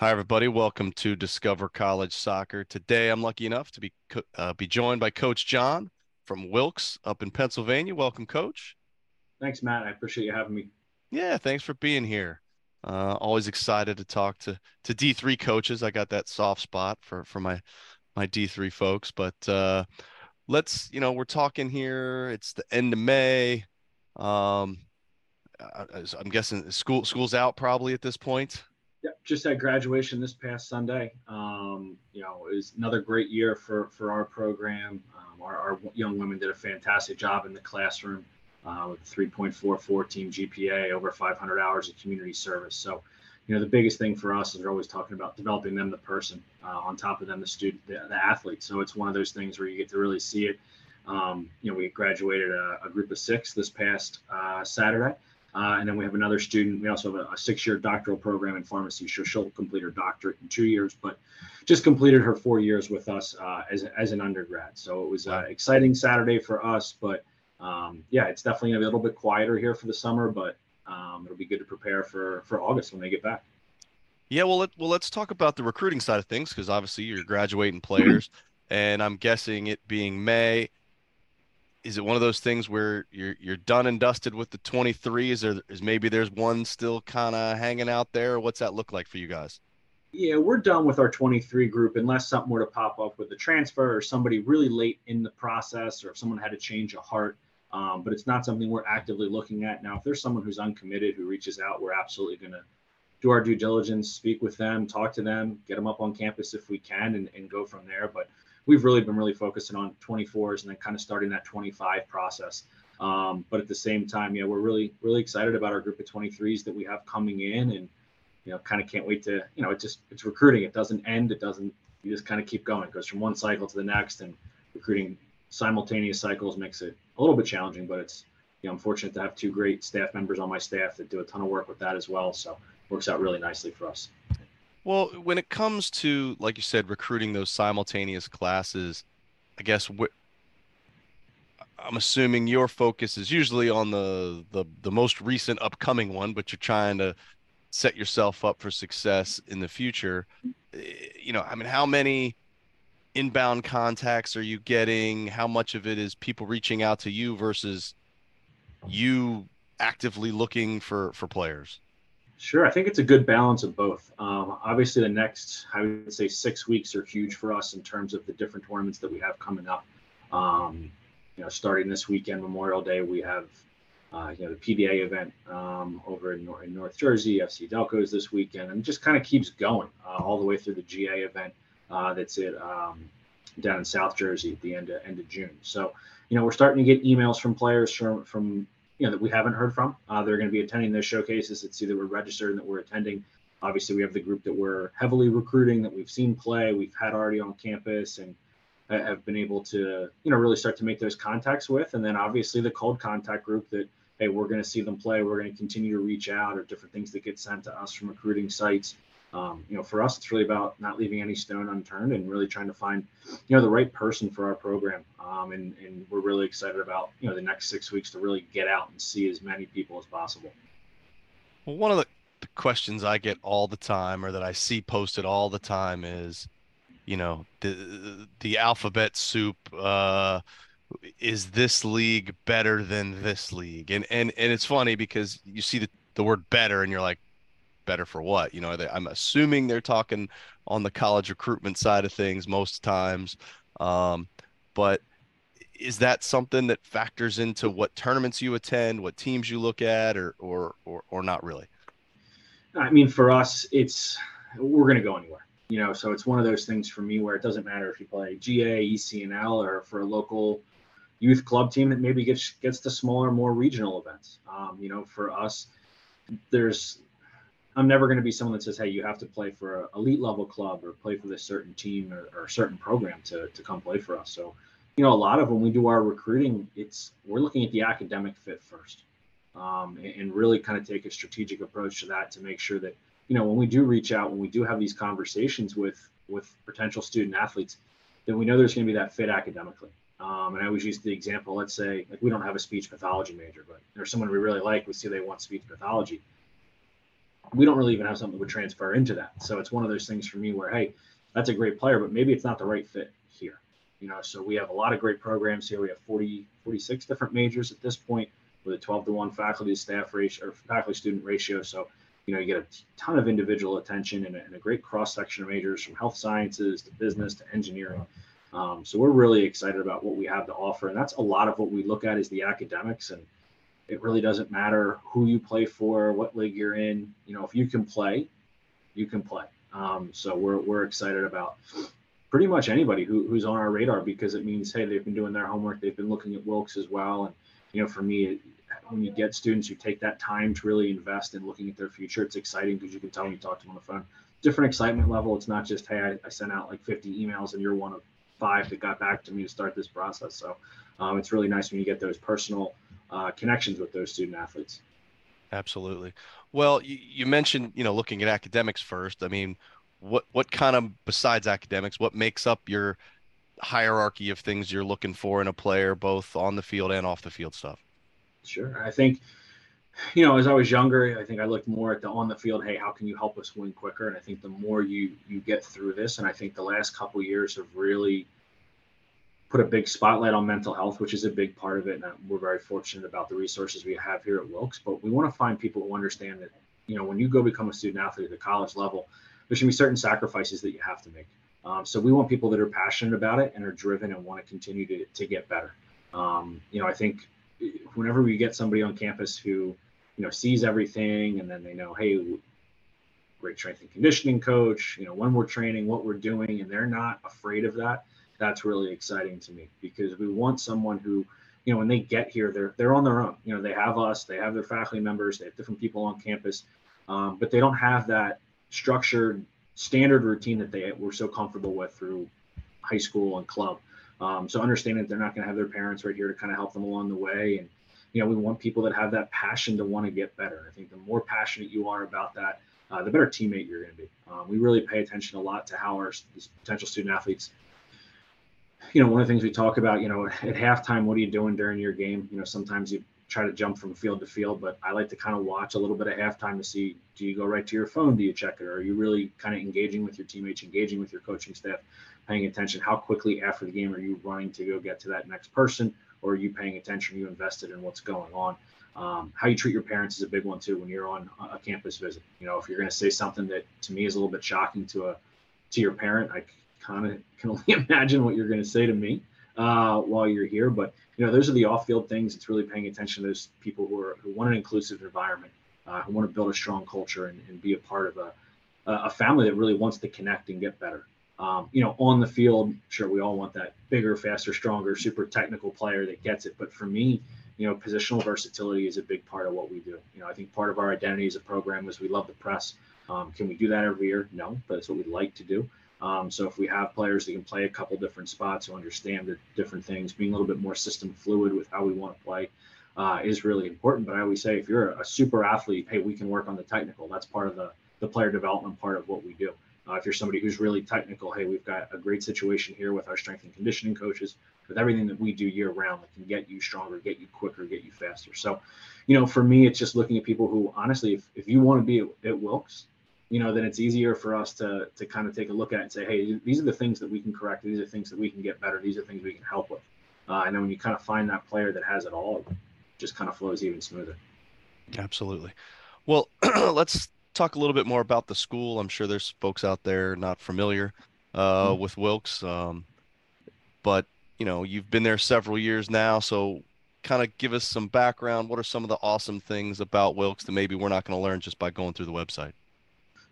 Hi, everybody. Welcome to Discover College Soccer. Today, I'm lucky enough to be uh, be joined by Coach John from Wilkes up in Pennsylvania. Welcome, Coach. Thanks, Matt. I appreciate you having me. Yeah, thanks for being here. Uh, always excited to talk to to D3 coaches. I got that soft spot for for my my D3 folks. But uh, let's, you know, we're talking here. It's the end of May. Um, I'm guessing school school's out probably at this point. Yeah, just had graduation this past Sunday. Um, you know, was another great year for for our program. Um, our, our, young women did a fantastic job in the classroom uh, with 3.44 team GPA, over 500 hours of community service. So, you know, the biggest thing for us is we're always talking about developing them the person, uh, on top of them the student, the, the, athlete. So it's one of those things where you get to really see it. Um, you know, we graduated a, a, group of six this past uh, Saturday. Uh, and then we have another student. We also have a, a six-year doctoral program in pharmacy. So she'll complete her doctorate in two years, but just completed her four years with us uh, as, as an undergrad. So it was an exciting Saturday for us. But um, yeah, it's definitely gonna be a little bit quieter here for the summer, but um, it'll be good to prepare for for August when they get back. Yeah, well, let, well, let's talk about the recruiting side of things because obviously you're graduating players, and I'm guessing it being May is it one of those things where you're you're done and dusted with the 23s or is maybe there's one still kind of hanging out there? What's that look like for you guys? Yeah we're done with our 23 group unless something were to pop up with the transfer or somebody really late in the process or if someone had to change a heart. Um, but it's not something we're actively looking at. Now if there's someone who's uncommitted who reaches out we're absolutely going to do our due diligence speak with them talk to them get them up on campus if we can and, and go from there. But we've really been really focusing on 24s and then kind of starting that 25 process. Um, but at the same time, yeah, we're really, really excited about our group of 23s that we have coming in and, you know, kind of can't wait to, you know, it just, it's recruiting. It doesn't end. It doesn't, you just kind of keep going. It goes from one cycle to the next and recruiting simultaneous cycles makes it a little bit challenging, but it's, you know, I'm fortunate to have two great staff members on my staff that do a ton of work with that as well. So works out really nicely for us. Well, when it comes to, like you said, recruiting those simultaneous classes, I guess I'm assuming your focus is usually on the, the the most recent upcoming one, but you're trying to set yourself up for success in the future. Eh, you know, I mean, how many inbound contacts are you getting? How much of it is people reaching out to you versus you actively looking for for players? Sure, I think it's a good balance of both. Um, obviously, the next, I would say, six weeks are huge for us in terms of the different tournaments that we have coming up. Um, you know, starting this weekend, Memorial Day, we have uh, you know the PDA event um, over in, in, North Jersey, FC Delco's this weekend, and just kind of keeps going uh, all the way through the GA event uh, that's it um, down in South Jersey at the end of end of June. So, you know, we're starting to get emails from players from from you know that we haven't heard from. Uh, they're going to be attending those showcases. It's either we're registered and that we're attending. Obviously, we have the group that we're heavily recruiting that we've seen play. We've had already on campus and have been able to you know really start to make those contacts with. And then obviously the cold contact group that hey we're going to see them play. We're going to continue to reach out or different things that get sent to us from recruiting sites um, you know, for us, it's really about not leaving any stone unturned and really trying to find, you know, the right person for our program. Um, and, and we're really excited about, you know, the next six weeks to really get out and see as many people as possible. Well, one of the, the questions I get all the time or that I see posted all the time is, you know, the, the alphabet soup, uh, is this league better than this league? And, and, and it's funny because you see the, the word better and you're like, better for what? You know, they, I'm assuming they're talking on the college recruitment side of things most times. Um, but is that something that factors into what tournaments you attend, what teams you look at, or or or, or not really? I mean, for us, it's we're going to go anywhere. You know, so it's one of those things for me where it doesn't matter if you play GA, ECNL, or for a local youth club team that maybe gets gets to smaller, more regional events. Um, you know, for us, there's I'm never going to be someone that says, "Hey, you have to play for an elite level club or play for this certain team or, or certain program to to come play for us." So, you know, a lot of when we do our recruiting, it's we're looking at the academic fit first, um, and, and really kind of take a strategic approach to that to make sure that you know when we do reach out, when we do have these conversations with with potential student athletes, then we know there's going to be that fit academically. Um, and I always use the example, let's say, like we don't have a speech pathology major, but there's someone we really like, we see they want speech pathology. We don't really even have something that would transfer into that. So it's one of those things for me where, hey, that's a great player, but maybe it's not the right fit here. You know, so we have a lot of great programs here. We have 40, 46 different majors at this point with a 12 to 1 faculty staff ratio or faculty student ratio. So, you know, you get a ton of individual attention and a, and a great cross section of majors from health sciences to business to engineering. Um, so we're really excited about what we have to offer, and that's a lot of what we look at is the academics. And it really doesn't matter who you play for, what league you're in. You know, if you can play, you can play. Um, so we're we're excited about pretty much anybody who, who's on our radar because it means hey they've been doing their homework, they've been looking at Wilkes as well, and you know for me when you get students who take that time to really invest in looking at their future, it's exciting because you can tell when you talk to them on the phone. Different excitement level. It's not just hey I, I sent out like 50 emails and you're one of five that got back to me to start this process. So um, it's really nice when you get those personal uh, connections with those student athletes. Absolutely. Well, you, you mentioned you know looking at academics first. I mean, what what kind of besides academics, what makes up your hierarchy of things you're looking for in a player, both on the field and off the field stuff? Sure. I think you know, as I was younger, I think I looked more at the on the field. Hey, how can you help us win quicker? And I think the more you you get through this, and I think the last couple years have really put a big spotlight on mental health, which is a big part of it. And we're very fortunate about the resources we have here at Wilkes. But we want to find people who understand that you know when you go become a student athlete at the college level, there's going to be certain sacrifices that you have to make. Um, so we want people that are passionate about it and are driven and want to continue to to get better. Um, you know, I think whenever we get somebody on campus who you know sees everything and then they know hey great strength and conditioning coach you know when we're training what we're doing and they're not afraid of that that's really exciting to me because we want someone who you know when they get here they're they're on their own you know they have us they have their faculty members they have different people on campus um, but they don't have that structured standard routine that they were so comfortable with through high school and club um, so understanding that they're not going to have their parents right here to kind of help them along the way, and you know we want people that have that passion to want to get better. I think the more passionate you are about that, uh, the better teammate you're going to be. Um, we really pay attention a lot to how our potential student athletes. You know, one of the things we talk about, you know, at halftime, what are you doing during your game? You know, sometimes you try to jump from field to field, but I like to kind of watch a little bit of halftime to see do you go right to your phone? Do you check it? Or are you really kind of engaging with your teammates, engaging with your coaching staff, paying attention? How quickly after the game are you running to go get to that next person? Or are you paying attention? Are you invested in what's going on? Um, how you treat your parents is a big one too when you're on a campus visit. You know, if you're going to say something that to me is a little bit shocking to a to your parent, I kind of can only imagine what you're going to say to me uh, while you're here. But you know, those are the off-field things. It's really paying attention to those people who are who want an inclusive environment, uh, who want to build a strong culture and, and be a part of a a family that really wants to connect and get better. Um, you know, on the field, sure, we all want that bigger, faster, stronger, super technical player that gets it. But for me, you know, positional versatility is a big part of what we do. You know, I think part of our identity as a program is we love the press. Um, can we do that every year? No, but it's what we'd like to do. Um, so if we have players that can play a couple different spots who understand the different things, being a little bit more system fluid with how we want to play uh, is really important. But I always say if you're a super athlete, hey, we can work on the technical. That's part of the the player development part of what we do. Uh, if you're somebody who's really technical, hey, we've got a great situation here with our strength and conditioning coaches, with everything that we do year round that can get you stronger, get you quicker, get you faster. So, you know, for me, it's just looking at people who honestly, if, if you want to be at, at Wilkes, you know, then it's easier for us to to kind of take a look at and say, hey, these are the things that we can correct. These are things that we can get better. These are things we can help with. Uh, and then when you kind of find that player that has it all, it just kind of flows even smoother. Absolutely. Well, let's talk a little bit more about the school? I'm sure there's folks out there not familiar uh, mm-hmm. with Wilkes, um, but you know you've been there several years now, so kind of give us some background. What are some of the awesome things about Wilkes that maybe we're not going to learn just by going through the website?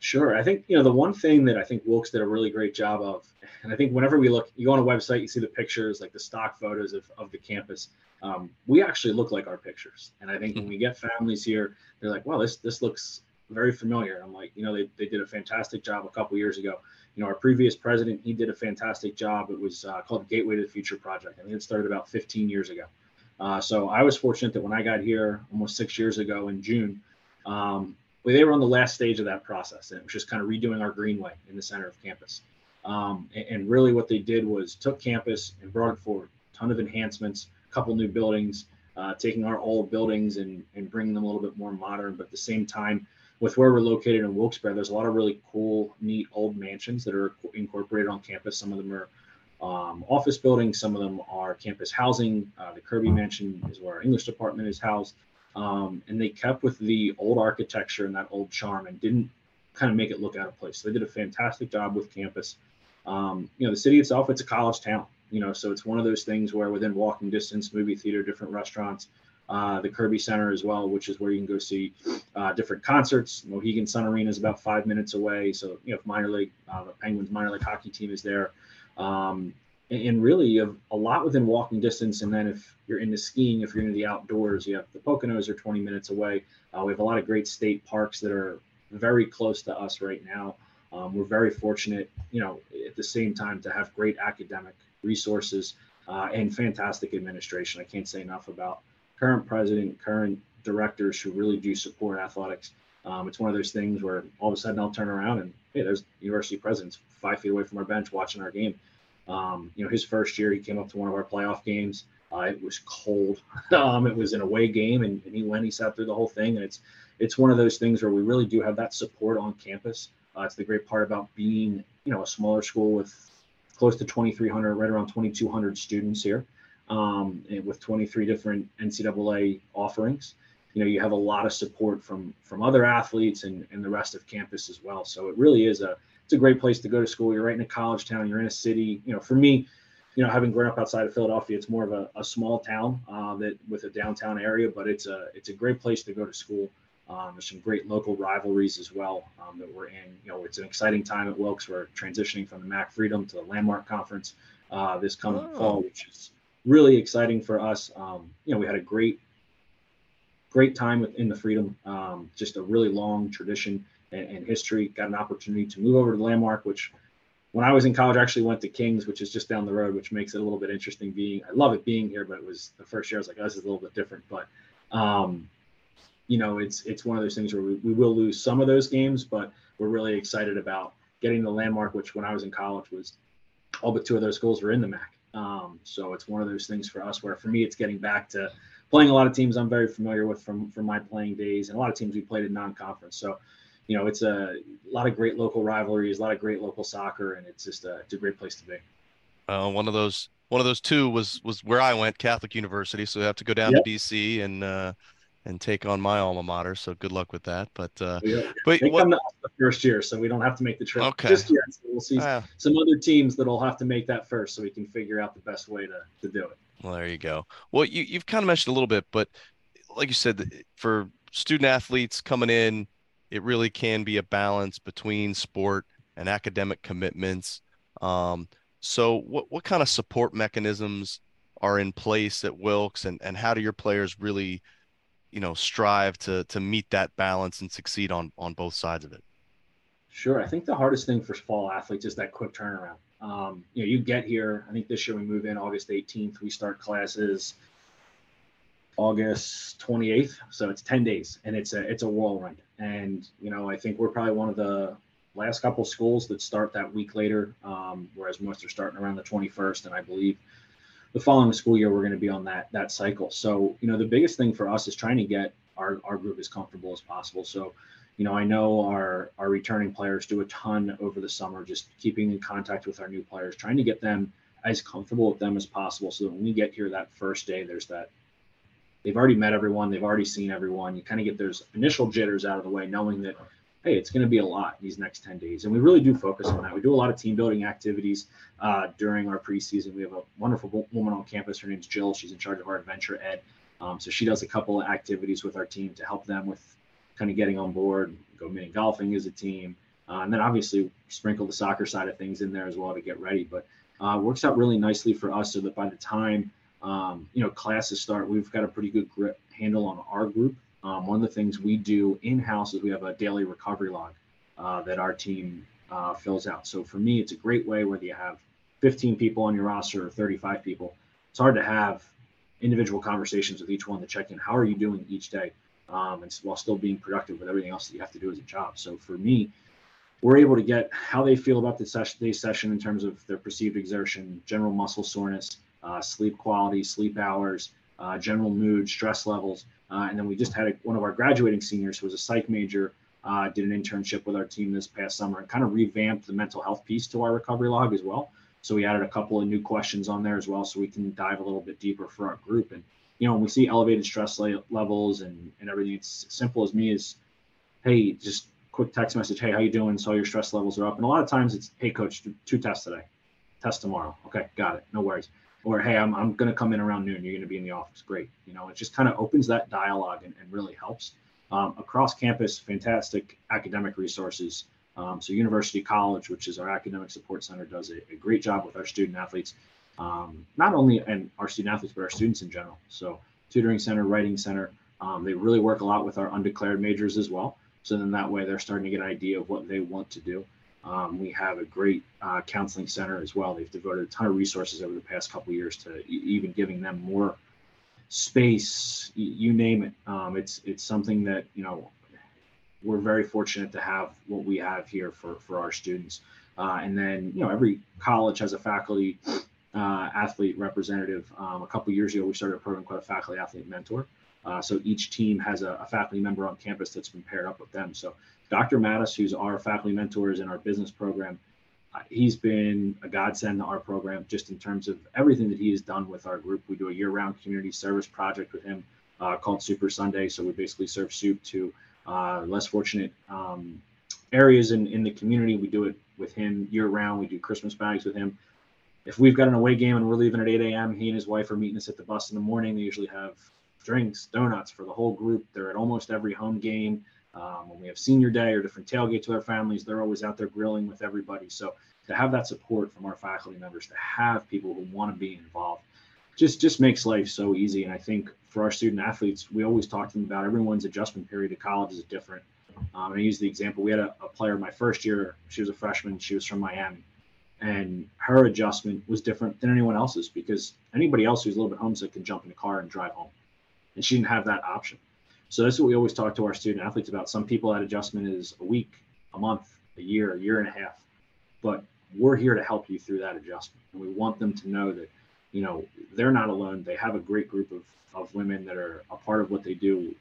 Sure. I think, you know, the one thing that I think Wilkes did a really great job of, and I think whenever we look, you go on a website, you see the pictures, like the stock photos of, of the campus. Um, we actually look like our pictures. And I think when hmm. we get families here, they're like, wow, this, this looks very familiar. I'm like, you know, they, they did a fantastic job a couple years ago. You know, our previous president, he did a fantastic job. It was uh, called Gateway to the Future Project. I think it started about 15 years ago. Uh, so I was fortunate that when I got here almost six years ago in June, um, well, they were on the last stage of that process, and it was just kind of redoing our greenway in the center of campus. Um, and, and, really, what they did was took campus and brought it forward. A ton of enhancements, a couple new buildings, uh, taking our old buildings and, and bringing them a little bit more modern. But at the same time, with where we're located in Wilkes-Barre, there's a lot of really cool, neat old mansions that are incorporated on campus. Some of them are um, office buildings. Some of them are campus housing. Uh, the Kirby Mansion is where our English department is housed. Um, and they kept with the old architecture and that old charm and didn't kind of make it look out of place. So they did a fantastic job with campus. Um, you know, the city itself, it's a college town, you know, so it's one of those things where within walking distance, movie theater, different restaurants, uh, the Kirby Center as well, which is where you can go see uh, different concerts. Mohegan Sun Arena is about five minutes away. So, you know, if minor league, uh, the Penguins minor league hockey team is there, um, and, really you have a lot within walking distance. And then if you're into skiing, if you're into the outdoors, you have the Poconos are 20 minutes away. Uh, we have a lot of great state parks that are very close to us right now. Um, we're very fortunate, you know, at the same time to have great academic resources uh, and fantastic administration. I can't say enough about current president, current directors who really do support athletics. Um, it's one of those things where all of a sudden I'll turn around and hey, there's university presidents five feet away from our bench watching our game. Um, you know, his first year, he came up to one of our playoff games. Uh, it was cold. um, it was an away game, and, and, he went. He sat through the whole thing, and it's it's one of those things where we really do have that support on campus. Uh, it's the great part about being, you know, a smaller school with close to 2,300, right around 2,200 students here, um, and with 23 different NCAA offerings. You know, you have a lot of support from from other athletes and, and the rest of campus as well. So it really is a it's a great place to go to school. You're right in a college town. You're in a city. You know, for me, you know, having grown up outside of Philadelphia, it's more of a, a small town uh, that with a downtown area, but it's a it's a great place to go to school. Um, there's some great local rivalries as well um, that we're in. You know, it's an exciting time at Wilkes. We're transitioning from the MAC Freedom to the Landmark Conference uh, this coming oh. fall, which is really exciting for us. Um, you know, we had a great, great time in the Freedom. Um, just a really long tradition and, and, history. Got an opportunity to move over to Landmark, which when I was in college, I actually went to Kings, which is just down the road, which makes it a little bit interesting. Being, I love it being here, but it was the first year I was like, oh, this is a little bit different. But, um, you know, it's it's one of those things where we, we will lose some of those games, but we're really excited about getting the Landmark, which when I was in college was all but two of those schools were in the MAC. Um, so it's one of those things for us where for me it's getting back to playing a lot of teams I'm very familiar with from from my playing days and a lot of teams we played in non-conference. So you know, it's a, a lot of great local rivalries, a lot of great local soccer, and it's just a, it's a great place to be. Uh, one of those one of those two was was where I went, Catholic University. So we have to go down yep. to DC and uh, and take on my alma mater. So good luck with that. But uh, yeah. but they what, the first year, so we don't have to make the trip okay. just yet. So we'll see uh, some other teams that'll have to make that first, so we can figure out the best way to to do it. Well, there you go. Well, you you've kind of mentioned a little bit, but like you said, for student athletes coming in it really can be a balance between sport and academic commitments. Um, so, what what kind of support mechanisms are in place at Wilkes, and and how do your players really, you know, strive to to meet that balance and succeed on on both sides of it? Sure, I think the hardest thing for fall athletes is that quick turnaround. Um, you know, you get here. I think this year we move in August 18th. We start classes August 28th. So it's 10 days and it's a it's a whirlwind. And you know, I think we're probably one of the last couple schools that start that week later, um, whereas most are starting around the 21st. And I believe the following school year we're going to be on that that cycle. So you know, the biggest thing for us is trying to get our our group as comfortable as possible. So you know, I know our our returning players do a ton over the summer, just keeping in contact with our new players, trying to get them as comfortable with them as possible, so that when we get here that first day, there's that they've already met everyone, they've already seen everyone. You kind of get those initial jitters out of the way, knowing that hey, it's going to be a lot these next 10 days. And we really do focus on that. We do a lot of team building activities uh, during our preseason. We have a wonderful woman on campus. Her name's Jill. She's in charge of our adventure ed. Um, so she does a couple of activities with our team to help them with kind of getting on board, go mini golfing as a team. Uh, and then obviously sprinkle the soccer side of things in there as well to get ready. But uh, works out really nicely for us so that by the time um, you know classes start, we've got a pretty good grip handle on our group. Um, one of the things we do in house is we have a daily recovery log uh, that our team uh, fills out. So for me, it's a great way whether you have 15 people on your roster or 35 people. It's hard to have individual conversations with each one to check in. How are you doing each day? Um, and while still being productive with everything else that you have to do as a job. So for me, we're able to get how they feel about the session, session in terms of their perceived exertion, general muscle soreness, uh, sleep quality, sleep hours, uh, general mood, stress levels. Uh, and then we just had a, one of our graduating seniors who was a psych major, uh, did an internship with our team this past summer and kind of revamped the mental health piece to our recovery log as well. So we added a couple of new questions on there as well, so we can dive a little bit deeper for our group. And you know, when we see elevated stress levels and and everything, it's simple as me is, hey, just quick text message, hey, how you doing? So your stress levels are up. And a lot of times it's, hey, coach, two tests today, test tomorrow. Okay, got it, no worries. Or hey, I'm I'm gonna come in around noon. You're gonna be in the office. Great. You know, it just kind of opens that dialogue and, and really helps. Um, across campus, fantastic academic resources. Um, so University College, which is our academic support center, does a, a great job with our student athletes, um, not only and our student athletes, but our students in general. So tutoring center, writing center, um, they really work a lot with our undeclared majors as well. So then that way they're starting to get an idea of what they want to do. Um, we have a great uh, counseling center as well. They've devoted a ton of resources over the past couple years to e- even giving them more space. you name it. Um, it's it's something that you know we're very fortunate to have what we have here for, for our students. Uh, and then, you know, every college has a faculty uh, athlete representative. Um, a couple years ago, we started a program called a faculty athlete mentor. Uh, so each team has a, a, faculty member on campus that's been paired up with them. So Dr. Mattis, who's our faculty mentor, is in our business program. Uh, he's been a godsend to our program just in terms of everything that he has done with our group. We do a year-round community service project with him uh, called Super Sunday. So we basically serve soup to uh, less fortunate um, areas in, in the community. We do it with him year round. We do Christmas bags with him. If we've got an away game and we're leaving at 8 a.m., he and his wife are meeting us at the bus in the morning. They usually have drinks, donuts for the whole group. They're at almost every home game. Um, when we have senior day or different tailgates with our families, they're always out there grilling with everybody. So to have that support from our faculty members, to have people who want to be involved, just just makes life so easy. And I think for our student athletes, we always talk to them about everyone's adjustment period to college is different. Um, I use the example we had a, a player my first year. She was a freshman. She was from Miami, and her adjustment was different than anyone else's because anybody else who's a little bit homesick can jump in a car and drive home, and she didn't have that option. So that's what we always talk to our student athletes about. Some people that adjustment is a week, a month, a year, a year and a half, but we're here to help you through that adjustment, and we want them to know that you know, they're not alone. They have a great group of, of women that are a part of what they do.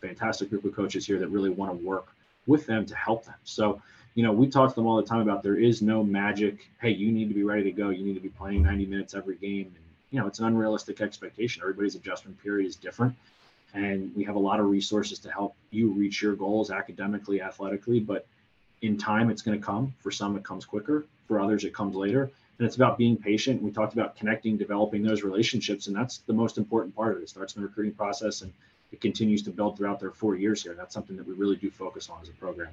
Fantastic group of coaches here that really want to work with them to help them. So, you know, we talk to them all the time about there is no magic. Hey, you need to be ready to go. You need to be playing 90 minutes every game. And, you know, it's an unrealistic expectation. Everybody's adjustment period is different. And we have a lot of resources to help you reach your goals academically, athletically. But in time, it's going to come. For some, it comes quicker. For others, it comes later and it's about being patient. We talked about connecting, developing those relationships, and that's the most important part of it. It starts in the recruiting process, and it continues to build throughout their four years here. That's something that we really do focus on as a program.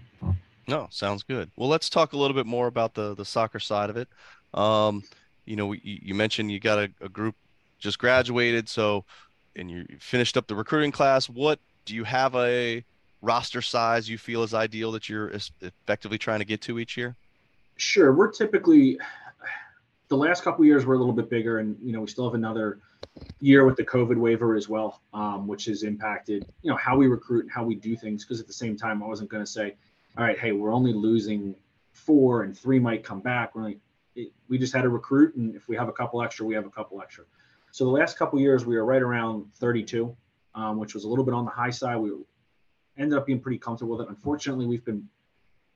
No, sounds good. Well, let's talk a little bit more about the the soccer side of it. Um, you know, you, mentioned you got a, a, group just graduated, so and you finished up the recruiting class. What do you have a roster size you feel is ideal that you're effectively trying to get to each year? Sure, we're typically the last couple years were a little bit bigger, and you know we still have another year with the COVID waiver as well, um, which has impacted you know how we recruit and how we do things. Because at the same time, I wasn't going to say, all right, hey, we're only losing four and three might come back. We're like, it, we just had to recruit, and if we have a couple extra, we have a couple extra. So the last couple years, we were right around 32, um, which was a little bit on the high side. We ended up being pretty comfortable with it. Unfortunately, we've been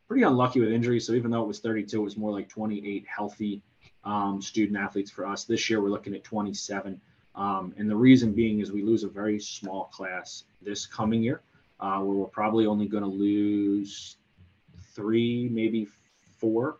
pretty unlucky with injuries. So even though it was 32, it was more like 28 healthy um, student athletes for us. This year, we're looking at 27. Um, and the reason being is we lose a very small class this coming year, uh, where we're probably only going to lose three, maybe four,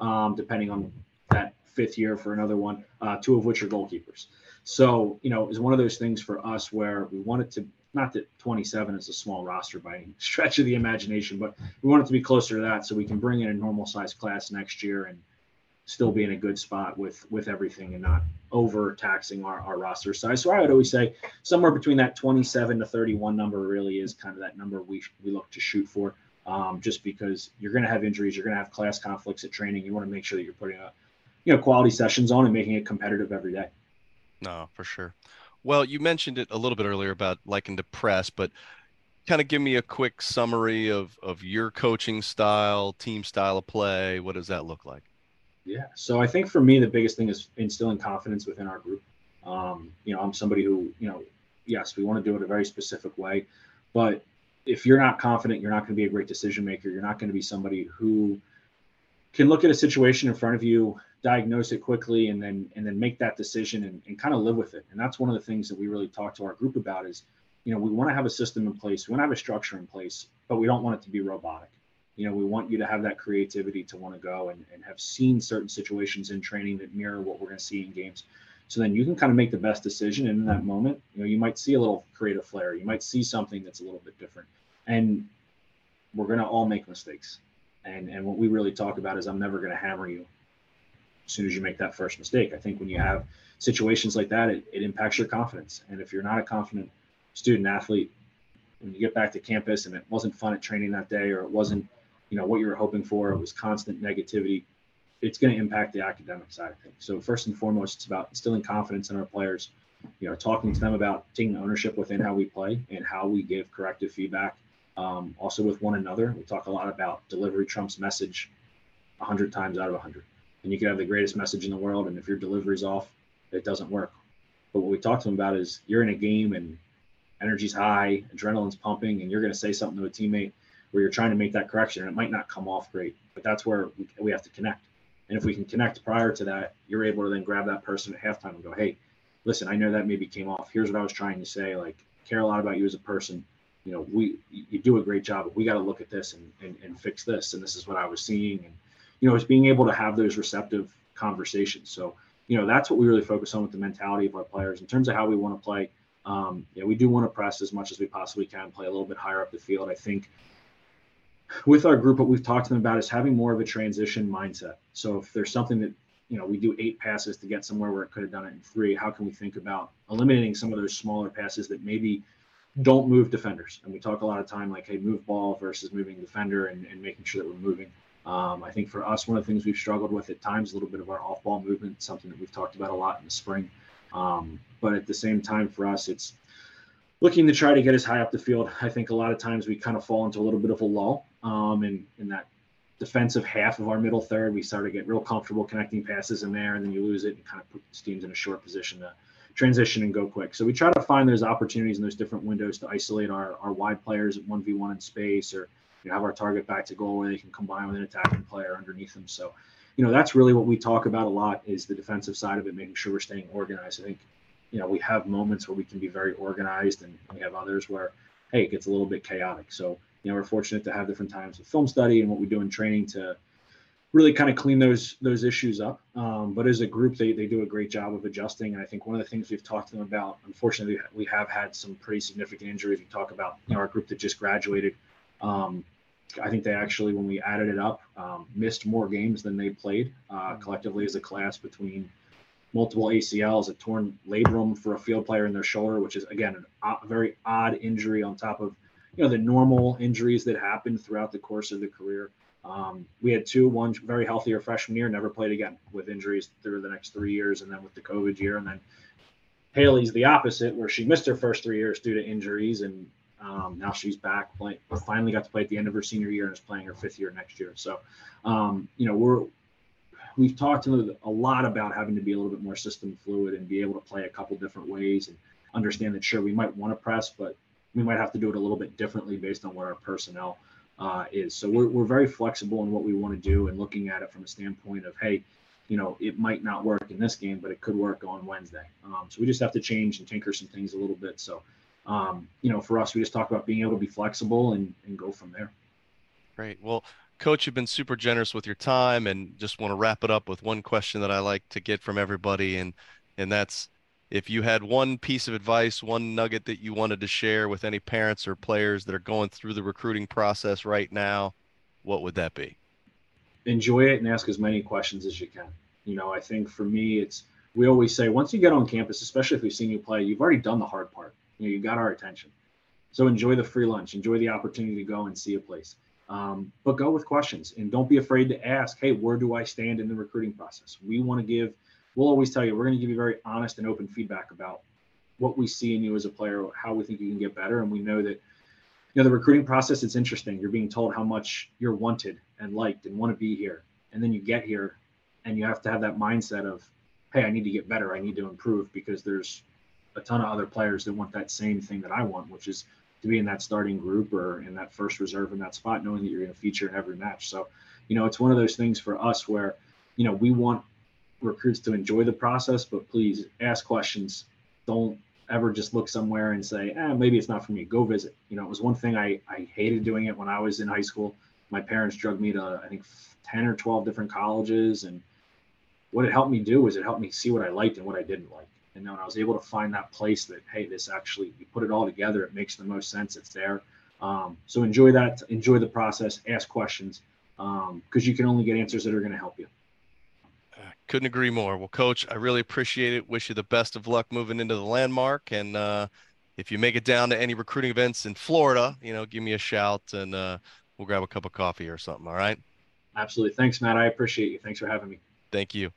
um, depending on that fifth year for another one, uh, two of which are goalkeepers. So, you know, it's one of those things for us where we wanted to, not that 27 is a small roster by any stretch of the imagination, but we want it to be closer to that so we can bring in a normal size class next year and still be in a good spot with with everything and not over taxing our, our roster size. So I would always say somewhere between that 27 to 31 number really is kind of that number we we look to shoot for. Um, just because you're going to have injuries, you're going to have class conflicts at training. You want to make sure that you're putting a, you know, quality sessions on and making it competitive every day. No, for sure. Well, you mentioned it a little bit earlier about liking to press, but kind of give me a quick summary of of your coaching style, team style of play. What does that look like? Yeah. So I think for me, the biggest thing is instilling confidence within our group. Um, you know, I'm somebody who, you know, yes, we want to do it a very specific way, but if you're not confident, you're not going to be a great decision maker. You're not going to be somebody who can look at a situation in front of you, diagnose it quickly, and then and then make that decision and, and kind of live with it. And that's one of the things that we really talk to our group about is, you know, we want to have a system in place, we want to have a structure in place, but we don't want it to be robotic. You know, we want you to have that creativity to want to go and, and have seen certain situations in training that mirror what we're going to see in games. So then you can kind of make the best decision. And in that moment, you know, you might see a little creative flair. You might see something that's a little bit different. And we're going to all make mistakes. And, and what we really talk about is I'm never going to hammer you as soon as you make that first mistake. I think when you have situations like that, it, it impacts your confidence. And if you're not a confident student athlete, when you get back to campus and it wasn't fun at training that day, or it wasn't, you know, what you were hoping for, it was constant negativity, it's going to impact the academic side of things. So first and foremost, it's about instilling confidence in our players, you know, talking to them about taking ownership within how we play and how we give corrective feedback. Um, also with one another, we talk a lot about delivery trumps message 100 times out of 100 and you can have the greatest message in the world, and if your delivery's off, it doesn't work. But what we talk to them about is you're in a game and energy's high, adrenaline's pumping, and you're going to say something to a teammate where you're trying to make that correction, and it might not come off great, but that's where we, we have to connect. And if we can connect prior to that, you're able to then grab that person at halftime and go, hey, listen, I know that maybe came off. Here's what I was trying to say. Like, care a lot about you as a person. You know, we you do a great job, but we got to look at this and, and, and fix this. And this is what I was seeing. And you know, it's being able to have those receptive conversations. So, you know, that's what we really focus on with the mentality of our players in terms of how we want to play. Um, yeah, we do want to press as much as we possibly can, play a little bit higher up the field. I think with our group, what we've talked to them about is having more of a transition mindset. So if there's something that you know we do eight passes to get somewhere where it could have done it in three, how can we think about eliminating some of those smaller passes that maybe don't move defenders? And we talk a lot of time like, hey, move ball versus moving defender and, and making sure that we're moving um, I think for us, one of the things we've struggled with at times, a little bit of our off ball movement, something that we've talked about a lot in the spring. Um, but at the same time, for us, it's looking to try to get as high up the field. I think a lot of times we kind of fall into a little bit of a lull um, in, in that defensive half of our middle third. We start to get real comfortable connecting passes in there, and then you lose it and kind of put teams in a short position to transition and go quick. So we try to find those opportunities in those different windows to isolate our, our wide players at 1v1 in space or you know, have our target back to goal where they can combine with an attacking player underneath them. So, you know, that's really what we talk about a lot is the defensive side of it, making sure we're staying organized. I think, you know, we have moments where we can be very organized and we have others where, hey, it gets a little bit chaotic. So, you know, we're fortunate to have different times of film study and what we do in training to really kind of clean those those issues up. Um, but as a group, they, they do a great job of adjusting. And I think one of the things we've talked to them about, unfortunately, we have had some pretty significant injuries. We talk about you know our group that just graduated. Um, I think they actually, when we added it up, um, missed more games than they played uh, collectively as a class between multiple ACLs, a torn labrum for a field player in their shoulder, which is again a very odd injury on top of you know the normal injuries that happen throughout the course of the career. Um, we had two, one very healthier freshman year, never played again with injuries through the next three years, and then with the COVID year, and then Haley's the opposite, where she missed her first three years due to injuries, and um, now she's back playing. Finally got to play at the end of her senior year and is playing her fifth year next year. So, um, you know, we're we've talked a lot about having to be a little bit more system fluid and be able to play a couple different ways and understand that sure we might want to press, but we might have to do it a little bit differently based on what our personnel uh, is. So we're, we're very flexible in what we want to do and looking at it from a standpoint of hey, you know, it might not work in this game, but it could work on Wednesday. Um, so we just have to change and tinker some things a little bit. So um, you know, for us, we just talk about being able to be flexible and, and go from there. Great. Well, Coach, you've been super generous with your time, and just want to wrap it up with one question that I like to get from everybody, and and that's if you had one piece of advice, one nugget that you wanted to share with any parents or players that are going through the recruiting process right now, what would that be? Enjoy it and ask as many questions as you can. You know, I think for me, it's we always say once you get on campus, especially if we've seen you play, you've already done the hard part. You know, you got our attention. So enjoy the free lunch, enjoy the opportunity to go and see a place. Um, but go with questions and don't be afraid to ask, hey, where do I stand in the recruiting process? We want to give, we'll always tell you, we're going to give you very honest and open feedback about what we see in you as a player, how we think you can get better. And we know that, you know, the recruiting process, it's interesting. You're being told how much you're wanted and liked and want to be here. And then you get here and you have to have that mindset of, hey, I need to get better. I need to improve because there's a ton of other players that want that same thing that I want, which is to be in that starting group or in that first reserve in that spot, knowing that you're going to feature in every match. So, you know, it's one of those things for us where, you know, we want recruits to enjoy the process, but please ask questions. Don't ever just look somewhere and say, eh, maybe it's not for me. Go visit. You know, it was one thing I, I hated doing it when I was in high school. My parents drug me to, I think, 10 or 12 different colleges. And what it helped me do was it helped me see what I liked and what I didn't like and then I was able to find that place that hey, this actually you put it all together, it makes the most sense. It's there. Um, so enjoy that. Enjoy the process. Ask questions because um, you can only get answers that are going to help you. Couldn't agree more. Well, Coach, I really appreciate it. Wish you the best of luck moving into the landmark. And uh, if you make it down to any recruiting events in Florida, you know, give me a shout and uh, we'll grab a cup of coffee or something. All right. Absolutely. Thanks, Matt. I appreciate you. Thanks for having me. Thank you.